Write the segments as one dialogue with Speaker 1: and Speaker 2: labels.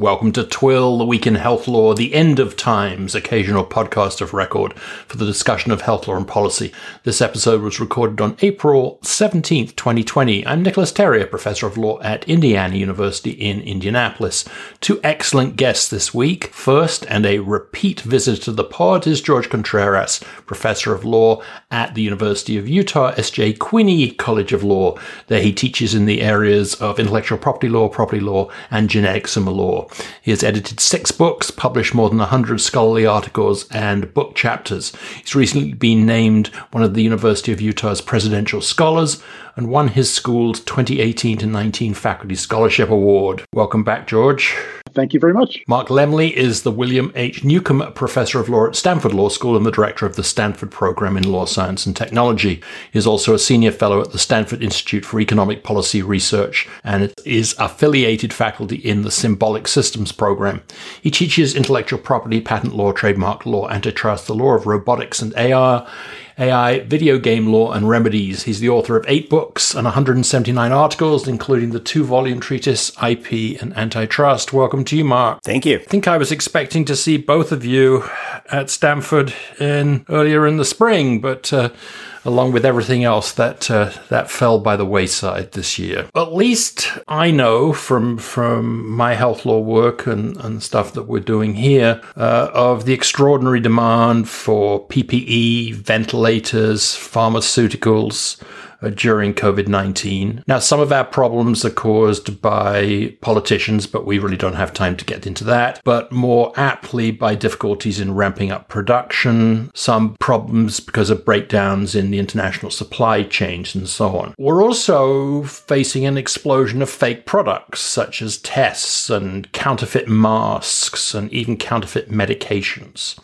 Speaker 1: Welcome to Twill, the Week in Health Law, the end of times, occasional podcast of record for the discussion of health law and policy. This episode was recorded on April 17th, 2020. I'm Nicolas Terry, Professor of Law at Indiana University in Indianapolis. Two excellent guests this week. First, and a repeat visitor to the pod, is George Contreras, Professor of Law at the University of Utah, S.J. Quinney College of Law. There he teaches in the areas of intellectual property law, property law, and genetics and law. He has edited six books, published more than 100 scholarly articles and book chapters. He's recently been named one of the University of Utah's presidential scholars and won his school's 2018 to 19 Faculty Scholarship Award. Welcome back, George.
Speaker 2: Thank you very much.
Speaker 1: Mark Lemley is the William H. Neukom Professor of Law at Stanford Law School and the Director of the Stanford Program in Law Science and Technology. He is also a Senior Fellow at the Stanford Institute for Economic Policy Research and is affiliated faculty in the Symbolic Systems Program. He teaches intellectual property, patent law, trademark law, antitrust, the law of robotics and AI AI, video game law, and remedies. He's the author of eight books and 179 articles, including the two volume treatise IP and Antitrust. Welcome to you, Mark.
Speaker 3: Thank you.
Speaker 1: I think I was expecting to see both of you at Stanford in earlier in the spring, but uh, along with everything else that uh, that fell by the wayside this year. At least I know from from my health law work and, and stuff that we're doing here uh, of the extraordinary demand for PPE, ventilators, pharmaceuticals Uh, during COVID 19. Now, some of our problems are caused by politicians, but we really don't have time to get into that. But more aptly by difficulties in ramping up production, some problems because of breakdowns in the international supply chains, and so on. We're also facing an explosion of fake products, such as tests and counterfeit masks and even counterfeit medications.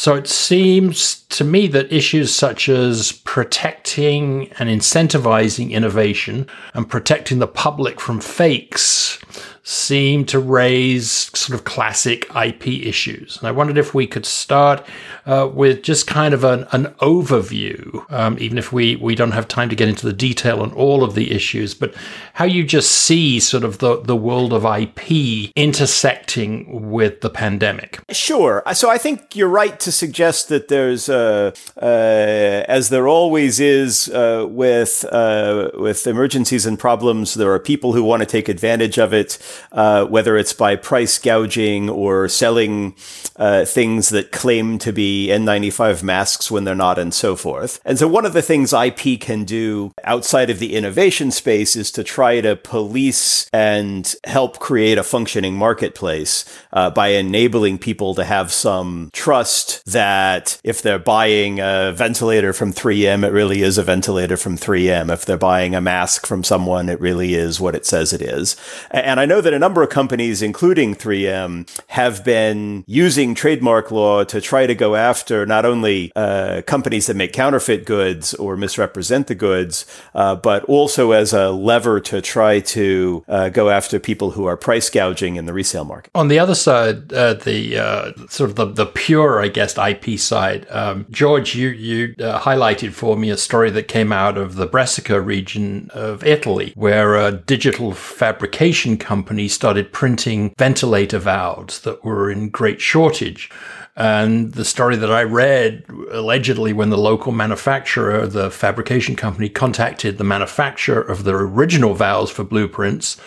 Speaker 1: So it seems to me that issues such as protecting and incentivizing innovation and protecting the public from fakes seem to raise sort of classic IP issues. And I wondered if we could start uh, with just kind of an, an overview, um, even if we, we don't have time to get into the detail on all of the issues, but how you just see sort of the, the world of IP intersecting with the pandemic.
Speaker 3: Sure. So I think you're right to suggest that there's, uh, uh, as there always is uh, with uh, with emergencies and problems, there are people who want to take advantage of it, uh, whether it's by price gouging or selling things that claim to be N95 masks when they're not and so forth. And so one of the things IP can do outside of the innovation space is to try to police and help create a functioning marketplace uh, by enabling people to have some trust that if they're buying a ventilator from 3M, it really is a ventilator from 3M. If they're buying a mask from someone, it really is what it says it is. And I know that a number of companies, including 3M, have been using trademark law to try to go after not only uh, companies that make counterfeit goods or misrepresent the goods, uh, but also as a lever to try to uh, go after people who are price gouging in the resale market.
Speaker 1: On the other side, uh, the uh, sort of the, the pure, I guess, IP side, um, George, you you uh, highlighted for me a story that came out of the Brescia region of Italy, where a digital fabrication company started printing ventilator valves that were in great shortage. And the story that I read, allegedly, when the local manufacturer, the fabrication company, contacted the manufacturer of the original valves for blueprints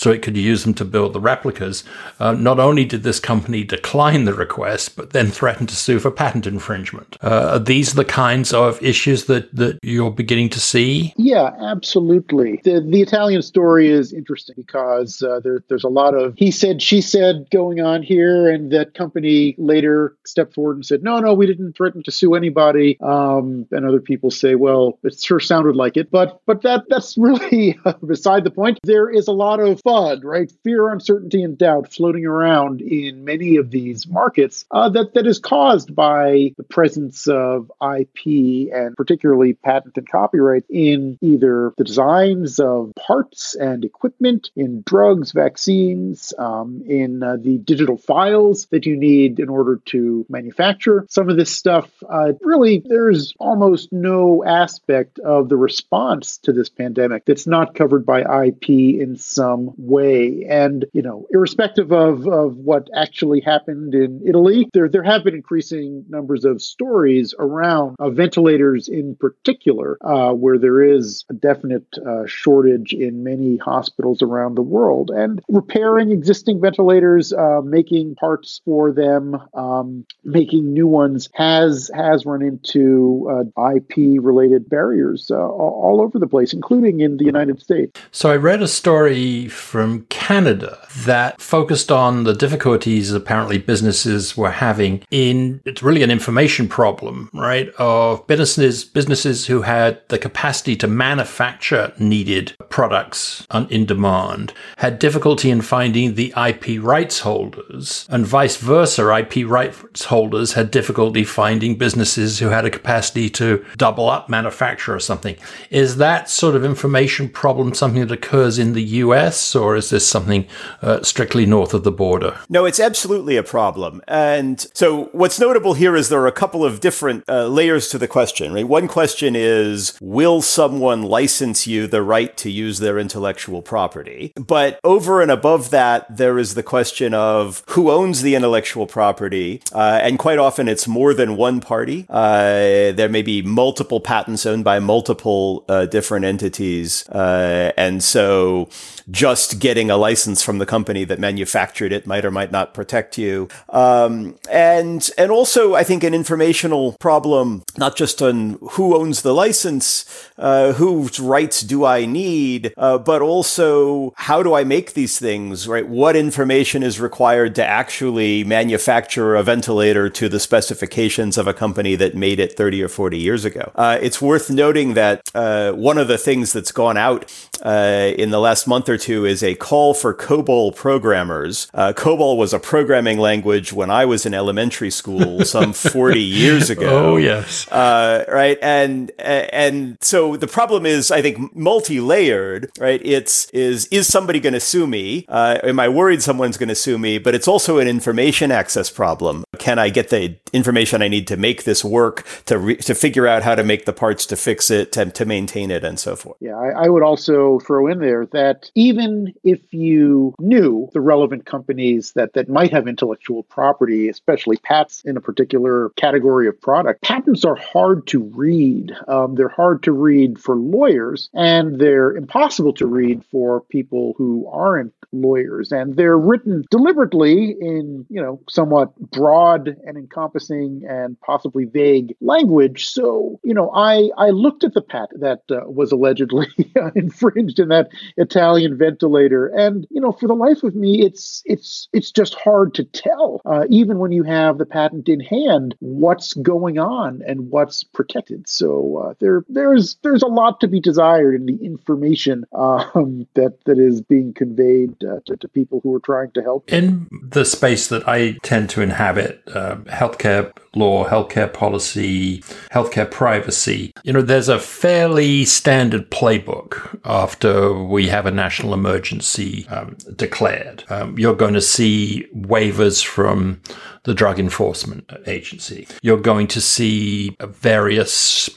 Speaker 1: so it could use them to build the replicas, uh, not only did this company decline the request, but then threatened to sue for patent infringement. Uh, are these the kinds of issues that, that you're beginning to see?
Speaker 2: Yeah, absolutely. The, the Italian story is interesting because uh, there, there's a lot of he said, she said going on here, and that company later stepped forward and said, no, no, we didn't threaten to sue anybody. Um, and other people say, well, it sure sounded like it, but but that that's really beside the point. There is a lot of FUD, right? Fear, uncertainty, and doubt floating around in many of these markets uh, that that is caused by the presence of IP and particularly patent and copyright in either the designs of parts and equipment, in drugs, vaccines, um, in in uh, the digital files that you need in order to manufacture some of this stuff. Uh, really, there's almost no aspect of the response to this pandemic that's not covered by IP in some way. And, you know, irrespective of, of what actually happened in Italy, there, there have been increasing numbers of stories around uh, ventilators in particular, uh, where there is a definite uh, shortage in many hospitals around the world. And repairing existing ventilators, uh, making parts for them, um, making new ones has has run into uh, IP related barriers uh, all over the place, including in the United States.
Speaker 1: So I read a story from Canada that focused on the difficulties apparently businesses were having in it's really an information problem, right? Of businesses businesses who had the capacity to manufacture needed products in demand had difficulty in finding the IP rights holders, and vice versa. IP rights holders had difficulty finding businesses who had a capacity to double up manufacture or something. Is that sort of information problem something that occurs in the US, or is this something uh, strictly north of the border?
Speaker 3: No, it's absolutely a problem. And so what's notable here is there are a couple of different uh, layers to the question, right? One question is, will someone license you the right to use their intellectual property? But over and above that, there is the question of who owns the intellectual property. Uh, and quite often it's more than one party. Uh, there may be multiple patents owned by multiple uh, different entities. Uh, and so just getting a license from the company that manufactured it might or might not protect you. Um, and, and also, I think an informational problem, not just on who owns the license, uh, whose rights do I need, uh, but also how do I make these things, right? What information is required to actually manufacture a ventilator to the specifications of a company that made it 30 or 40 years ago? Uh, it's worth noting that uh, one of the things that's gone out uh, in the last month or two is a call for COBOL programmers. Uh, COBOL was a programming language when I was in elementary school some 40 years ago.
Speaker 1: Oh, yes.
Speaker 3: Uh, right. And, and so the problem is, I think, multi-layered, right? It's, is, is somebody going to sue me? Uh, am I worried someone's going to sue me? But it's also an information access problem. Can I get the information I need to make this work, to, re- to figure out how to make the parts to fix it, to, to maintain it, and so forth?
Speaker 2: Yeah, I, I would also throw in there that even if you knew the relevant companies that, that might have intellectual property, especially patents in a particular category of product, patents are hard to read. Um, they're hard to read for lawyers, and they're impossible to read for people who aren't lawyers. And they're written deliberately in, you know, somewhat broad and encompassing and possibly vague language. So, you know, I, I looked at the patent that uh, was allegedly infringed in that Italian ventilator, and you know, for the life of me, it's it's it's just hard to tell, uh, even when you have the patent in hand, what's going on and what's protected. So uh, there there's there's a lot to be desired in the information um, that that is being conveyed uh, to, to, people who are trying to help.
Speaker 1: In the space that I tend to inhabit, uh, healthcare law, healthcare policy, healthcare privacy, you know, there's a fairly standard playbook after we have a national emergency um, declared. Um, you're going to see waivers from the Drug Enforcement Agency. You're going to see various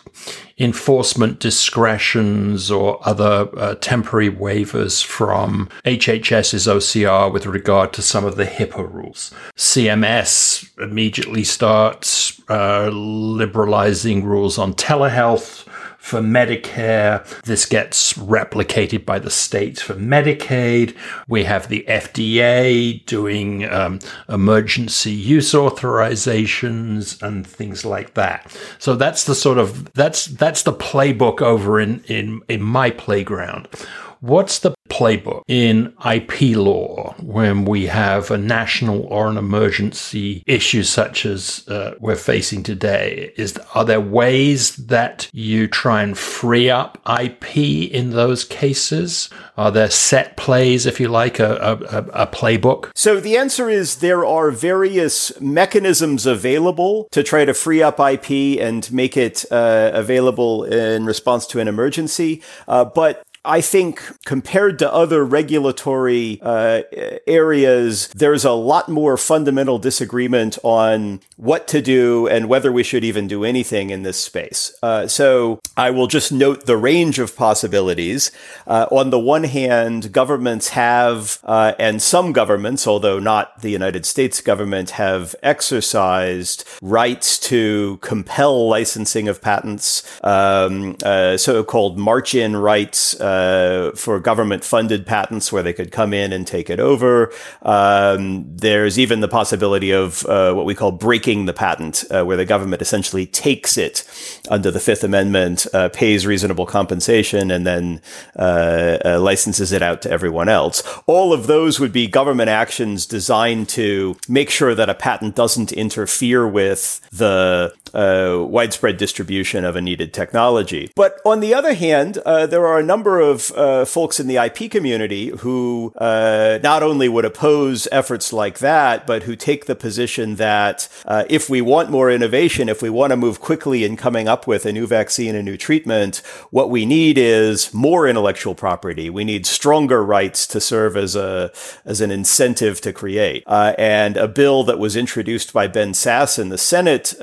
Speaker 1: enforcement discretions or other uh, temporary waivers from HHS's OCR with regard to some of the HIPAA rules. CMS immediately starts uh, liberalizing rules on telehealth for Medicare. This gets replicated by the states for Medicaid. We have the FDA doing um, emergency use authorizations and things like that. So that's the sort of that's that's the playbook over in in in my playground. What's the playbook in IP law when we have a national or an emergency issue such as uh, we're facing today? Is are there ways that you try and free up IP in those cases? Are there set plays, if you like, a, a, a playbook?
Speaker 3: So the answer is there are various mechanisms available to try to free up IP and make it uh, available in response to an emergency, uh, but I think compared to other regulatory uh, areas, there's a lot more fundamental disagreement on what to do and whether we should even do anything in this space. Uh, so I will just note the range of possibilities. Uh, on the one hand, governments have, uh, and some governments, although not the United States government, have exercised rights to compel licensing of patents, um, uh, so-called march-in rights uh, for government-funded patents, where they could come in and take it over. Um, there's even the possibility of uh, what we call breaking the patent, uh, where the government essentially takes it under the Fifth Amendment, uh, pays reasonable compensation, and then uh, licenses it out to everyone else. All of those would be government actions designed to make sure that a patent doesn't interfere with the uh, widespread distribution of a needed technology. But on the other hand, uh, there are a number of uh, folks in the IP community who uh, not only would oppose efforts like that, but who take the position that uh, if we want more innovation, if we want to move quickly in coming up with a new vaccine, a new treatment, what we need is more intellectual property. We need stronger rights to serve as a as an incentive to create. Uh, and a bill that was introduced by Ben Sasse in the Senate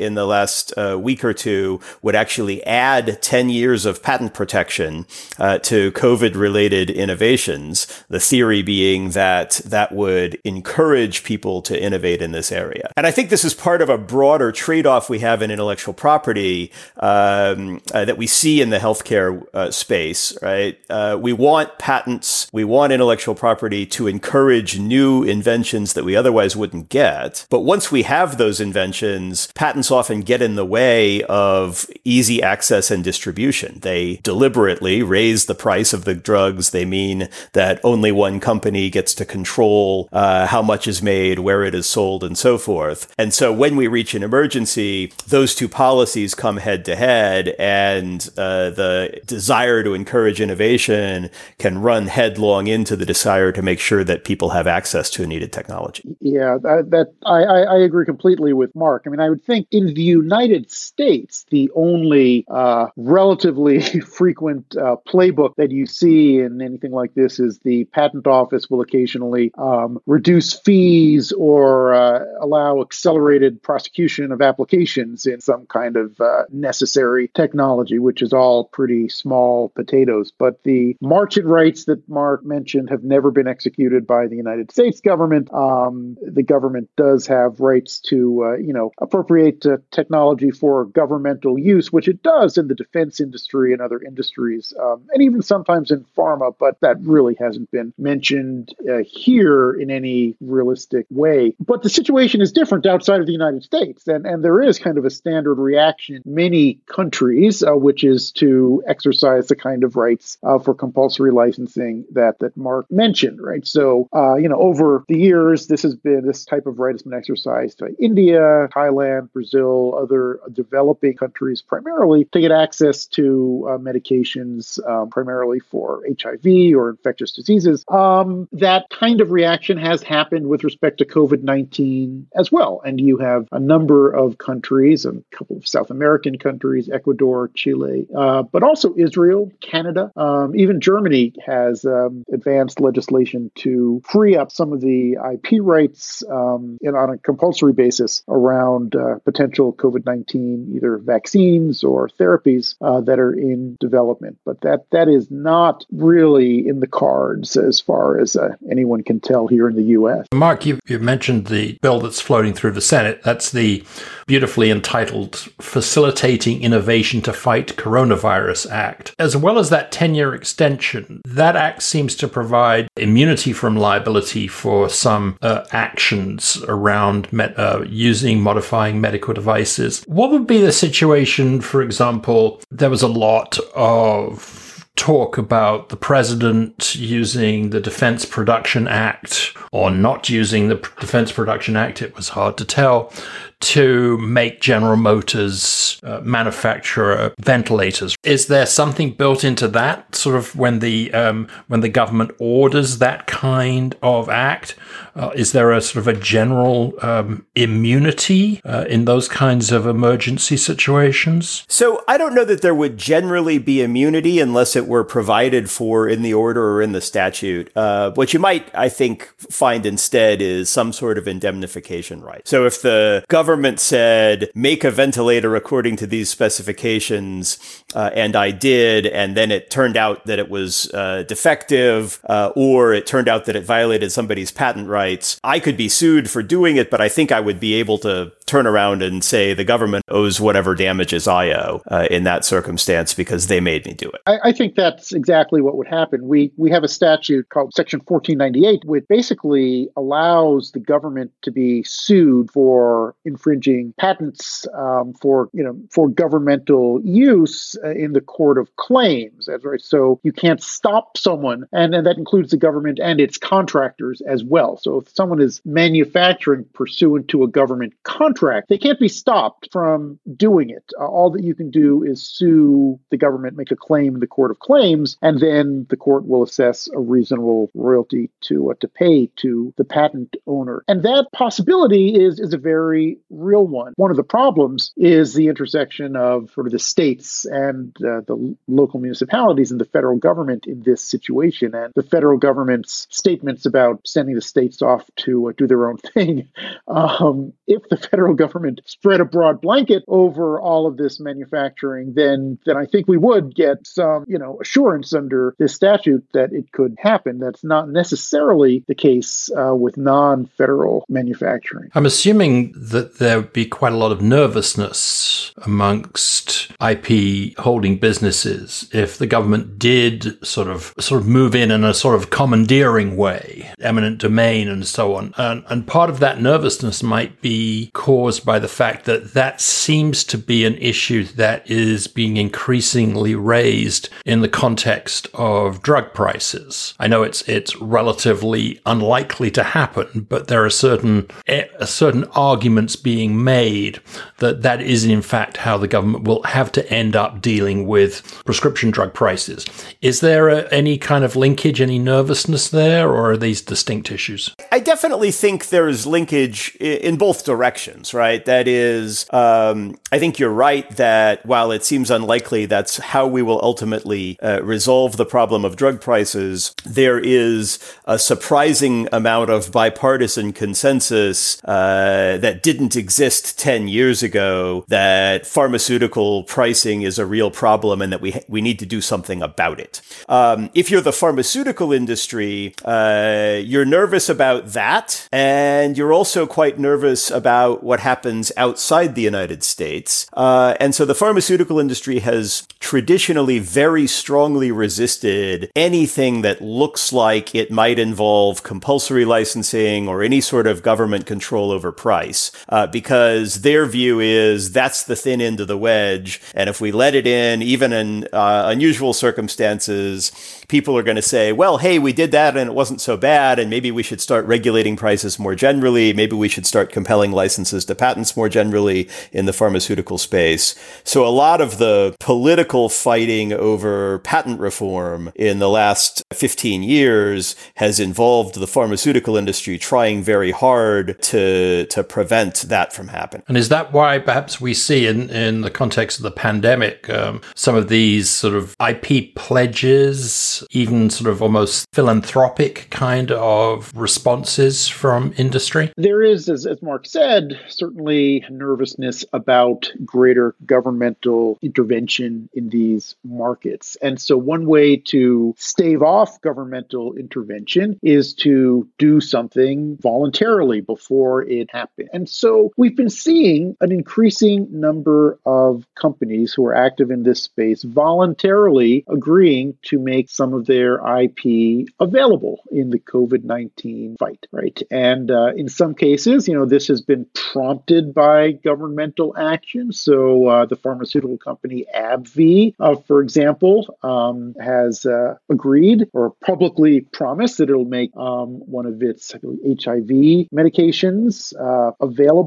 Speaker 3: in the last uh, week or two would actually add 10 years of patent protection uh, to COVID related innovations. The theory being that that would encourage people to innovate in this area. And I think this is part of a broader trade off we have in intellectual property um, uh, that we see in the healthcare uh, space, right? Uh, we want patents, we want intellectual property to encourage new inventions that we otherwise wouldn't get. But once we have those inventions, patents often get in the way of easy access and distribution. They deliberately raise the price of the drugs. They mean that only one company gets to control uh, how much is made, where it is sold, and so forth. And so when we reach an emergency, those two policies come head to head, and uh, the desire to encourage innovation can run headlong into the desire to make sure that people have access to a needed technology.
Speaker 2: Yeah, that, that I, I agree completely with Mark. I mean, I would think in the United States, the only uh, relatively frequent uh, playbook that you see in anything like this is the patent office will occasionally um, reduce fees or uh, allow accelerated prosecution of applications in some kind of uh, necessary technology, which is all pretty small potatoes. But the march-in rights that Mark mentioned have never been executed by the United States government. Um, the government does have rights to, uh, you know, appropriate uh, technology for governmental use, which it does in the defense industry and other industries, um, and even sometimes in pharma, but that really hasn't been mentioned uh, here in any realistic way. But the situation is different outside of the United States, and, and there is kind of a standard reaction in many countries, uh, which is to exercise the kind of rights uh, for compulsory licensing that, that Mark mentioned, right? So, uh, you know, over the years, this has been, this type of right has been exercised by India, Thailand, Brazil, Brazil, other developing countries, primarily to get access to uh, medications, um, primarily for HIV or infectious diseases. Um, that kind of reaction has happened with respect to COVID 19 as well. And you have a number of countries, a couple of South American countries, Ecuador, Chile, uh, but also Israel, Canada, um, even Germany has um, advanced legislation to free up some of the IP rights um, in, on a compulsory basis around uh, potential potential COVID 19 either vaccines or therapies uh, that are in development. But that, that is not really in the cards as far as uh, anyone can tell here in the U.S.
Speaker 1: Mark, you, you mentioned the bill that's floating through the Senate. That's the beautifully entitled Facilitating Innovation to Fight Coronavirus Act. As well as that 10 year extension, that act seems to provide immunity from liability for some uh, actions around uh, using modifying medical devices. What would be the situation, for example, there was a lot of talk about the president using the Defense Production Act or not using the Defense Production Act, it was hard to tell, to make General Motors uh, manufacture ventilators. Is there something built into that sort of when the um, when the government orders that kind of act? Uh, is there a sort of a general um, immunity uh, in those kinds of emergency situations?
Speaker 3: So I don't know that there would generally be immunity unless it were provided for in the order or in the statute. Uh, what you might, I think, find instead is some sort of indemnification right. So if the government said, make a ventilator according to these specifications, uh, and I did, and then it turned out that it was uh, defective, uh, or it turned out that it violated somebody's patent rights. I could be sued for doing it, but I think I would be able to turn around and say the government owes whatever damages I owe uh, in that circumstance because they made me do it.
Speaker 2: I, I, think that's exactly what would happen. We we have a statute called Section 1498, which basically allows the government to be sued for infringing patents um, for you know for governmental use uh, in the court of claims. Right. So you can't stop someone, and, and that includes the government and its contractors as well. So if someone is manufacturing pursuant to a government contract contract. They can't be stopped from doing it. Uh, all that you can do is sue the government, make a claim in the court of claims, and then the court will assess a reasonable royalty to uh, to pay to the patent owner. And that possibility is is a very real one. One of the problems is the intersection of sort of the states and uh, the local municipalities and the federal government in this situation, and the federal government's statements about sending the states off to uh, do their own thing. Um, if the federal government spread a broad blanket over all of this manufacturing, then then I think we would get some, you know, assurance under this statute that it could happen. That's not necessarily the case uh, with non-federal manufacturing.
Speaker 1: I'm assuming that there would be quite a lot of nervousness amongst IP holding businesses if the government did sort of sort of move in in a sort of commandeering way, eminent domain and so on. And, and part of that nervousness might be caused by the fact that that seems to be an issue that is being increasingly raised in the context of drug prices. I know it's it's relatively unlikely to happen, but there are certain eh, certain arguments being made that that is in fact how the government will have to end up dealing with prescription drug prices. Is there a, any kind of linkage, any nervousness there, or are these distinct issues?
Speaker 3: I definitely think there is linkage in both directions right? That is, um, I think you're right that while it seems unlikely that's how we will ultimately uh, resolve the problem of drug prices, there is a surprising amount of bipartisan consensus uh, that didn't exist 10 years ago that pharmaceutical pricing is a real problem and that we, we need to do something about it. Um, if you're the pharmaceutical industry, uh, you're nervous about that, and you're also quite nervous about what happens outside the United States. Uh, and so the pharmaceutical industry has traditionally very strongly resisted anything that looks like it might involve compulsory licensing or any sort of government control over price, uh, because their view is that's the thin end of the wedge. And if we let it in, even in uh, unusual circumstances, people are going to say, well, hey, we did that and it wasn't so bad. And maybe we should start regulating prices more generally. Maybe we should start compelling licenses to patents more generally in the pharmaceutical space. So a lot of the political fighting over patent reform in the last 15 years has involved the pharmaceutical industry trying very hard to, to prevent that from happening.
Speaker 1: And is that why perhaps we see in, in the context of the pandemic, um, some of these sort of IP pledges even sort of almost philanthropic kind of responses from industry?
Speaker 2: There is, as, as Mark said, certainly nervousness about greater governmental intervention in these markets. And so, one way to stave off governmental intervention is to do something voluntarily before it happens. And so, we've been seeing an increasing number of companies who are active in this space voluntarily agreeing to make some of their IP available in the COVID 19 fight, right? And uh, in some cases, you know, this has been prompted by governmental action. So uh, the pharmaceutical company AbbVie, uh, for example, um, has uh, agreed or publicly promised that it'll make um, one of its HIV medications uh,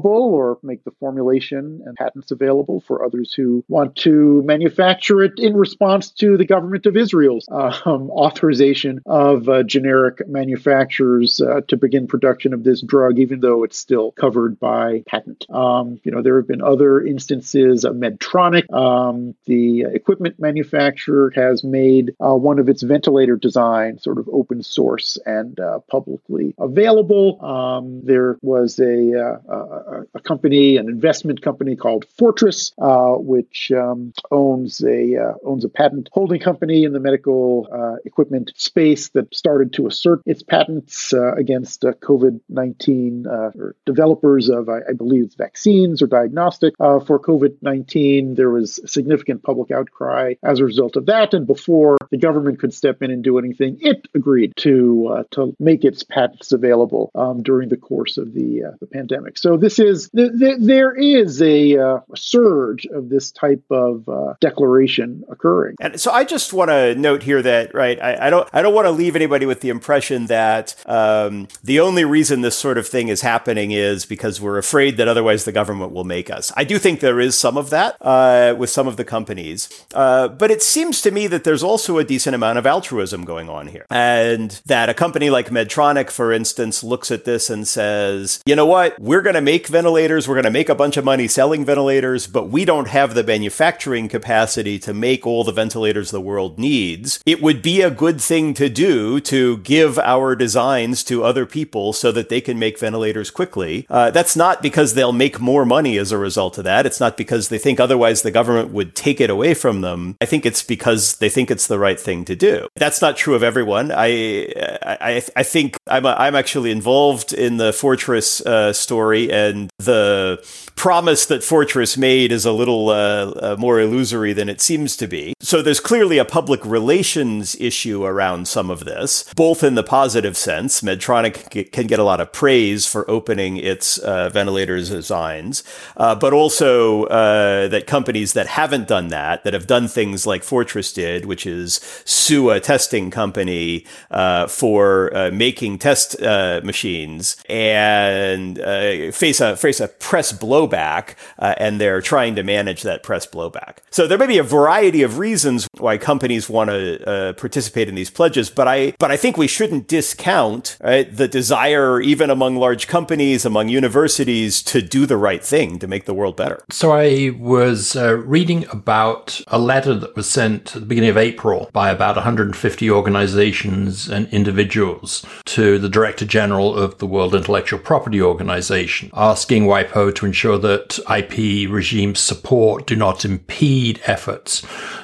Speaker 2: available or make the formulation and patents available for others who want to manufacture it in response to the government of Israel's um, authorization of uh, generic manufacturers uh, to begin production of this drug, even though it's still covered by patent. Um, you know, there have been other instances. of Medtronic, um, the equipment manufacturer, has made uh, one of its ventilator designs sort of open source and uh, publicly available. Um, there was a, uh, a, a, company, an investment company called Fortress, uh, which um, owns a uh, owns a patent holding company in the medical uh, equipment space that started to assert its patents against COVID nineteen developers of, I, I, believe, vaccines or diagnostic for COVID nineteen. There was significant public outcry as a result of that, and before the government could step in and do anything, it agreed to to make its patents available um, during the course of the, the pandemic. So this is th- th- there is a, uh, surge of this type of uh, declaration occurring.
Speaker 3: And so I just want to note here that right, I, I don't I don't want to leave anybody with the impression that um, the only reason this sort of thing is happening is because we're afraid that otherwise the government will make us. I do think there is some of that uh, with some of the companies, uh, but it seems to me that there's also a decent amount of altruism going on here, and that a company like Medtronic, for instance, looks at this and says, you know what, we're going to make ventilators, we're going to make a bunch of money selling ventilators, but we don't have the manufacturing capacity to make all the ventilators the world needs. It would be a good thing to do to give our designs to other people so that they can make ventilators quickly. Uh, that's not because they'll make more money as a result of that. It's not because they think otherwise the government would take it away from them. I think it's because they think it's the right thing to do. That's not true of everyone. I I, I think I'm, a, I'm actually involved in the Fortress uh, story, and the promise that Fortress made is a little uh, uh, more illusory than it seems to be. So there's clearly a public relations issue around some of this, both in the positive sense. Medtronic can get a lot of praise for opening its uh, ventilators designs, uh, but also uh, that companies that haven't done that, that have done things like Fortress did, which is sue a testing company uh, for making test machines and face a face a press blowback, and they're trying to manage that press blowback. So there may be a variety of reasons why companies want to uh, participate in these pledges, but I but I think we shouldn't discount right, the desire, even among large companies, among universities, to do the right thing to make the world better.
Speaker 1: So I was uh, reading about a letter that was sent at the beginning of April by about 150 organizations and individuals to the Director General of the World Intellectual Property Organization, asking WIPO to ensure that IP regime support do not impede efforts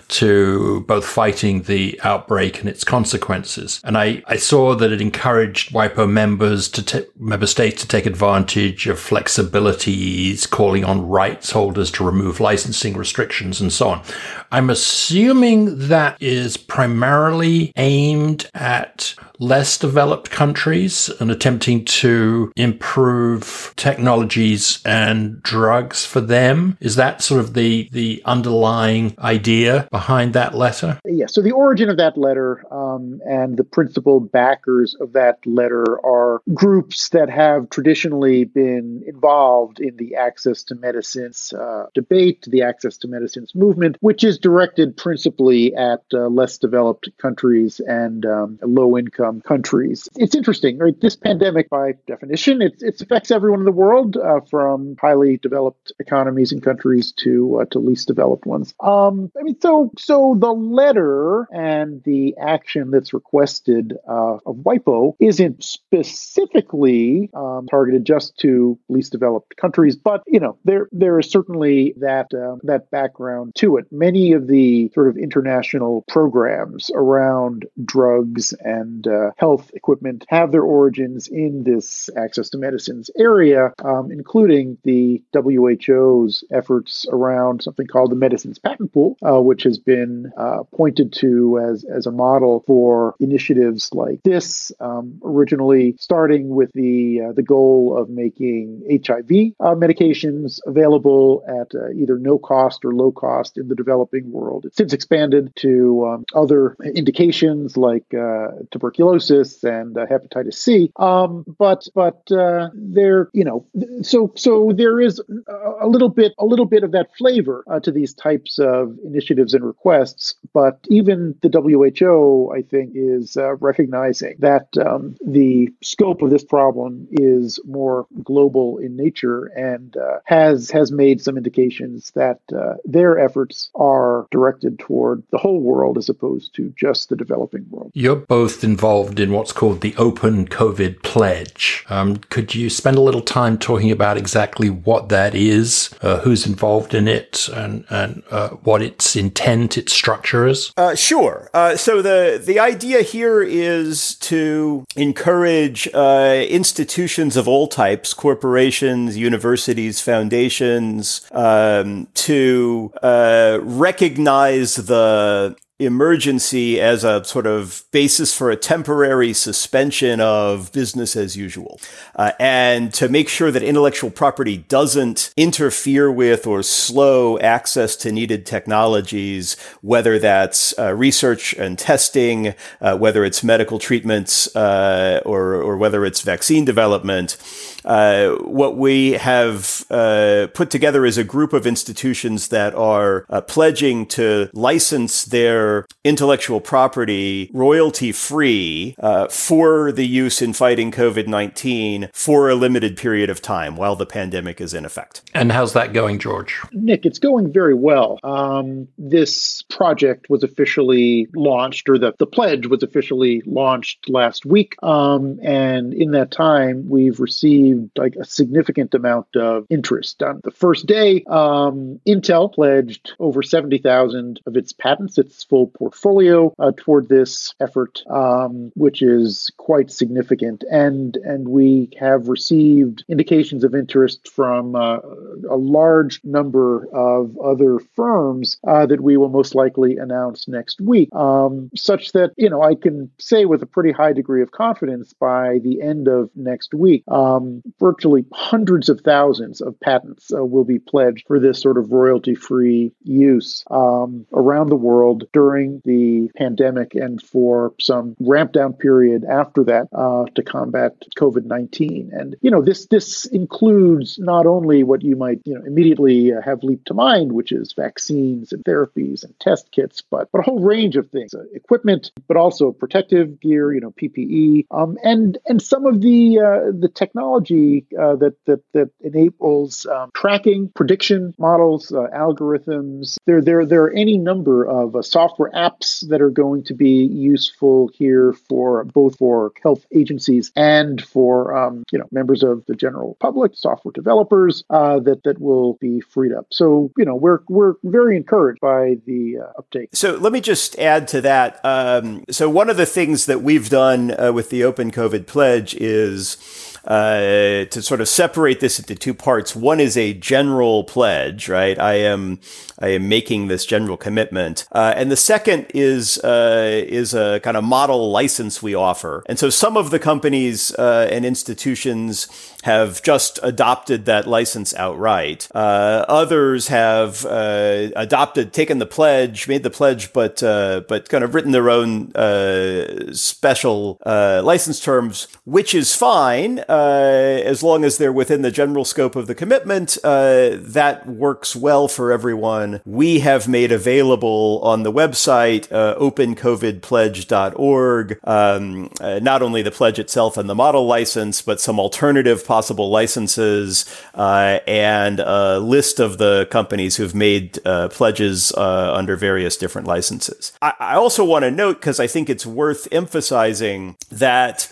Speaker 1: to both fighting the outbreak and its consequences. And I, I saw that it encouraged WIPO members to t- member states to take advantage of flexibilities, calling on rights holders to remove licensing restrictions and so on. I'm assuming that is primarily aimed at less developed countries and attempting to improve technologies and drugs for them. Is that sort of the, the underlying idea behind that letter?
Speaker 2: Yeah. So the origin of that letter um, and the principal backers of that letter are groups that have traditionally been involved in the access to medicines uh, debate, the access to medicines movement, which is directed principally at uh, less developed countries and um, low income um, countries. It's interesting, right? This pandemic, by definition, it, it affects everyone in the world, uh, from highly developed economies and countries to uh, to least developed ones. Um, I mean, so so the letter and the action that's requested uh, of WIPO isn't specifically um, targeted just to least developed countries, but you know, there there is certainly that um, that background to it. Many of the sort of international programs around drugs and uh, health equipment have their origins in this access to medicines area, um, including the WHO's efforts around something called the Medicines Patent Pool, uh, which has been uh, pointed to as, as a model for initiatives like this, um, originally starting with the, uh, the goal of making HIV uh, medications available at uh, either no cost or low cost in the developing world. It's since expanded to um, other indications like uh, tuberculosis and hepatitis C. Um, but but there, you know, so so there is a little bit a little bit of that flavor to these types of initiatives and requests. But even the WHO, I think, is uh, recognizing that um, the scope of this problem is more global in nature and uh, has has made some indications that uh, their efforts are directed toward the whole world as opposed to just the developing world.
Speaker 1: You're both involved in what's called the Open COVID Pledge. Um, could you spend a little time talking about exactly what that is, uh, who's involved in it, and and uh, what its intent, its structure is?
Speaker 3: Uh, sure. Uh, so the the idea here is to encourage institutions of all types, corporations, universities, foundations, um, to uh, recognize the emergency as a sort of basis for a temporary suspension of business as usual, uh, and to make sure that intellectual property doesn't interfere with or slow access to needed technologies, whether that's uh, research and testing, uh, whether it's medical treatments, uh, or or whether it's vaccine development. Uh, what we have uh, put together is a group of institutions that are pledging to license their intellectual property royalty free uh, for the use in fighting COVID 19 for a limited period of time while the pandemic is in effect.
Speaker 1: And how's that going, George?
Speaker 2: Nick, it's going very well. Um, this project was officially launched, or the, the pledge was officially launched last week. Um, and in that time, we've received received like a significant amount of interest. On the first day, um, Intel pledged over 70,000 of its patents, its full portfolio, uh, toward this effort, um, which is quite significant. And and we have received indications of interest from uh, a large number of other firms uh, that we will most likely announce next week, um, such that you know I can say with a pretty high degree of confidence by the end of next week um, virtually hundreds of thousands of patents uh, will be pledged for this sort of royalty free use um, around the world during the pandemic and for some ramp down period after that uh, to combat COVID 19. And, you know, this, this includes not only what you might, you know, immediately have leap to mind, which is vaccines and therapies and test kits, but, but a whole range of things, uh, equipment, but also protective gear, you know, PPE, um, and, and some of the, uh, the technology uh, that, that that enables um, tracking, prediction models, uh, algorithms. There, there, there are any number of uh, software apps that are going to be useful here for both for health agencies and for um, you know members of the general public, software developers uh, that that will be freed up. So you know we're we're very encouraged by the uh, uptake.
Speaker 3: So let me just add to that. Um, so one of the things that we've done uh, with the Open COVID Pledge is uh, to sort of separate this into two parts. One is a general pledge, right? I am I am making this general commitment, uh, and the second is uh, is a kind of model license we offer. And so some of the companies uh, and institutions have just adopted that license outright. Uh, others have adopted, taken the pledge, made the pledge, but but kind of written their own special license terms, which is fine uh, as long as they're within the general scope of the commitment, uh, that works well for everyone. We have made available on the website, uh, opencovidpledge.org, um, uh, not only the pledge itself and the model license, but some alternative possible licenses uh, and a list of the companies who've made uh, pledges under various different licenses. I, I also want to note, because I think it's worth emphasizing that,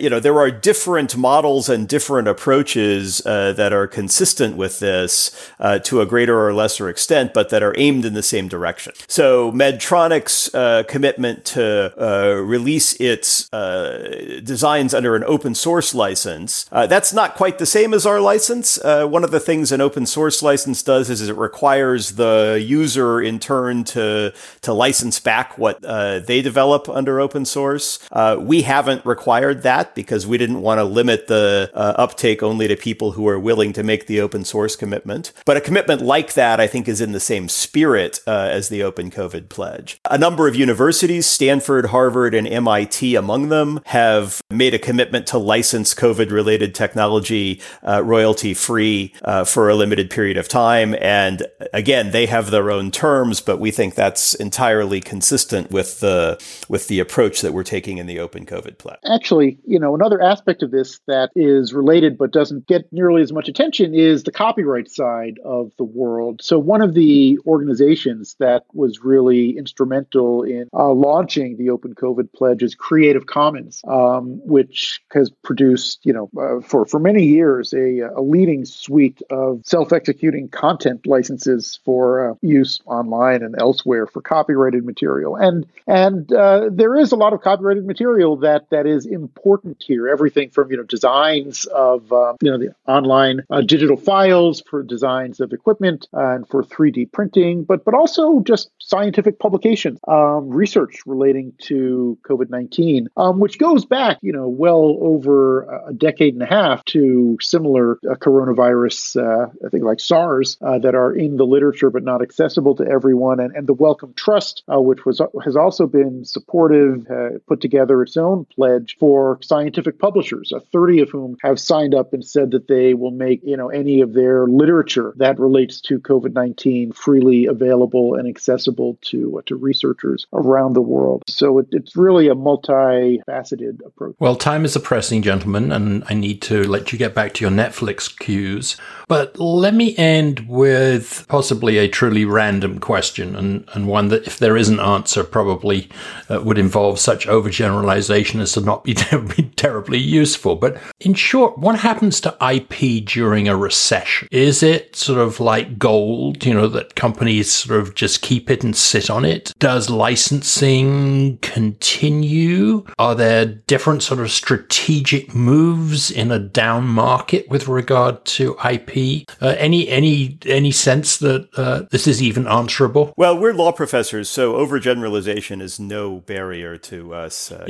Speaker 3: you know, there are different models and different approaches uh, that are consistent with this uh, to a greater or lesser extent, but that are aimed in the same direction. So Medtronic's uh, commitment to uh, release its uh, designs under an open source license, that's not quite the same as our license. one of the things an open source license does is it requires the user in turn to to license back what they develop under open source. we haven't required that because we didn't want to limit the uptake only to people who are willing to make the open source commitment. But a commitment like that, I think, is in the same spirit uh, as the Open COVID Pledge. A number of universities, Stanford, Harvard, and MIT among them, have made a commitment to license COVID related technology uh, royalty free uh, for a limited period of time. And again, they have their own terms, but we think that's entirely consistent with the, with the approach that we're taking in the Open COVID Pledge.
Speaker 2: Actually, you know, another aspect of this that is related but doesn't get nearly as much attention is the copyright side of the world. So, one of the organizations that was really instrumental in uh, launching the Open COVID Pledge is Creative Commons, um, which has produced, you know, uh, for, for many years, a, a leading suite of self executing content licenses for uh, use online and elsewhere for copyrighted material. And, and uh, there is a lot of copyrighted material that, that is important here. Everything from, you know, designs of, uh, you know, the online uh, digital files for designs of equipment and for 3D printing, but but also just scientific publications, um, research relating to COVID nineteen, um, which goes back, you know, well over a decade and a half to similar uh, coronavirus, uh, I think like SARS, uh, that are in the literature but not accessible to everyone, and, and the Wellcome Trust, uh, which was has also been supportive, put together its own pledge for scientific publishers, 30 of whom have signed up and said that they will make you know any of their literature that relates to COVID nineteen freely available and accessible to uh, to researchers around the world. So it, it's really a multifaceted approach.
Speaker 1: Well, time is pressing, gentlemen, and I need to let you get back to your Netflix queues. But let me end with possibly a truly random question, and, and one that, if there is an answer, probably uh, would involve such overgeneralization as to not be, be terribly useful. But in short, what happens to IP during a recession? Is it sort of like gold, you know, that companies sort of just keep it and sit on it? Does licensing continue? Are there different sort of strategic moves in a down market with regard to IP? Uh, any any any sense that uh, this is even answerable?
Speaker 3: Well, we're law professors, so overgeneralization is no barrier to us uh,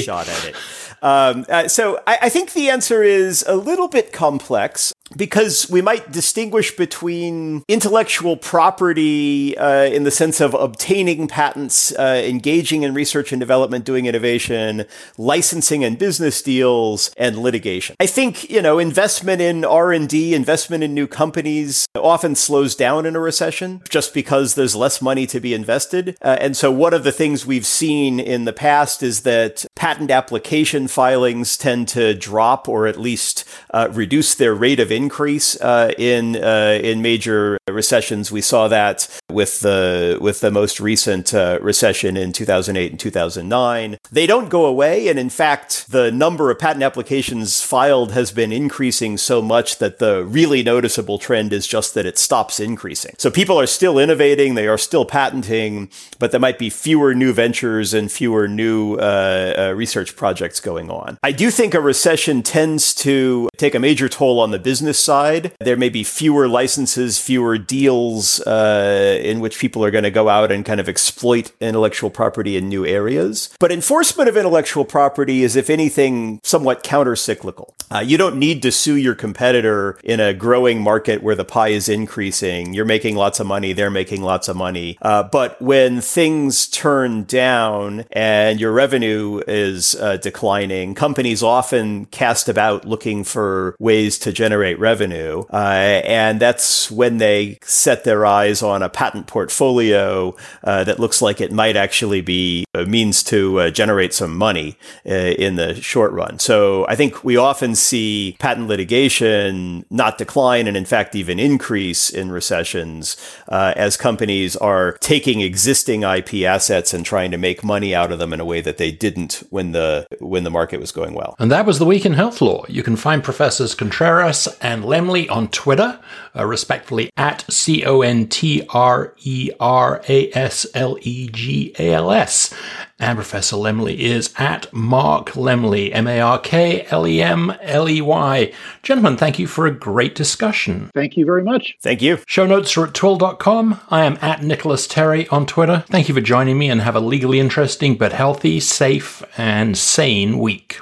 Speaker 3: shot at it. Um, uh, so I, I think the answer is a little bit complex because we might distinguish between intellectual property uh, in the sense of obtaining patents, uh, engaging in research and development, doing innovation, licensing and business deals, and litigation. I think you know investment in R and D, investment in new companies, often slows down in a recession just because there's less money to be invested. Uh, and so one of the things we've seen in the past is that patent application filings tend to drop or at least uh, reduce their rate of increase uh, in uh, in major recessions. We saw that with the with the most recent uh, recession in 2008 and 2009. They don't go away, and in fact, the number of patent applications filed has been increasing so much that the really noticeable trend is just that it stops increasing. So people are still innovating, they are still patenting, but there might be fewer new ventures and fewer new uh, uh, research projects going on. I do think a recession tends to take a major toll on the business side. There may be fewer licenses, fewer deals uh, in which people are going to go out and kind of exploit intellectual property in new areas. But enforcement of intellectual property is, if anything, somewhat counter-cyclical. Uh, you don't need to sue your competitor in a growing market where the pie is increasing. You're making lots of money, they're making lots of money. Uh, but when things turn down and your revenue is uh, declining, companies often cast about looking for ways to generate generate revenue. Uh, and that's when they set their eyes on a patent portfolio uh, that looks like it might actually be a means to uh, generate some money uh, in the short run. So I think we often see patent litigation not decline and in fact even increase in recessions uh, as companies are taking existing IP assets and trying to make money out of them in a way that they didn't when the when the market was going well.
Speaker 1: And that was the week in health law. You can find Professors Contreras and Lemley on Twitter, uh, respectively at C O N T R E R A S L E G A L S. And Professor Lemley is at Mark Lemley, M A R K L E M L E Y. Gentlemen, thank you for a great discussion.
Speaker 2: Thank you very much.
Speaker 3: Thank you.
Speaker 1: Show notes are at twihl.com. I am at Nicolas Terry on Twitter. Thank you for joining me and have a legally interesting but healthy, safe, and sane week.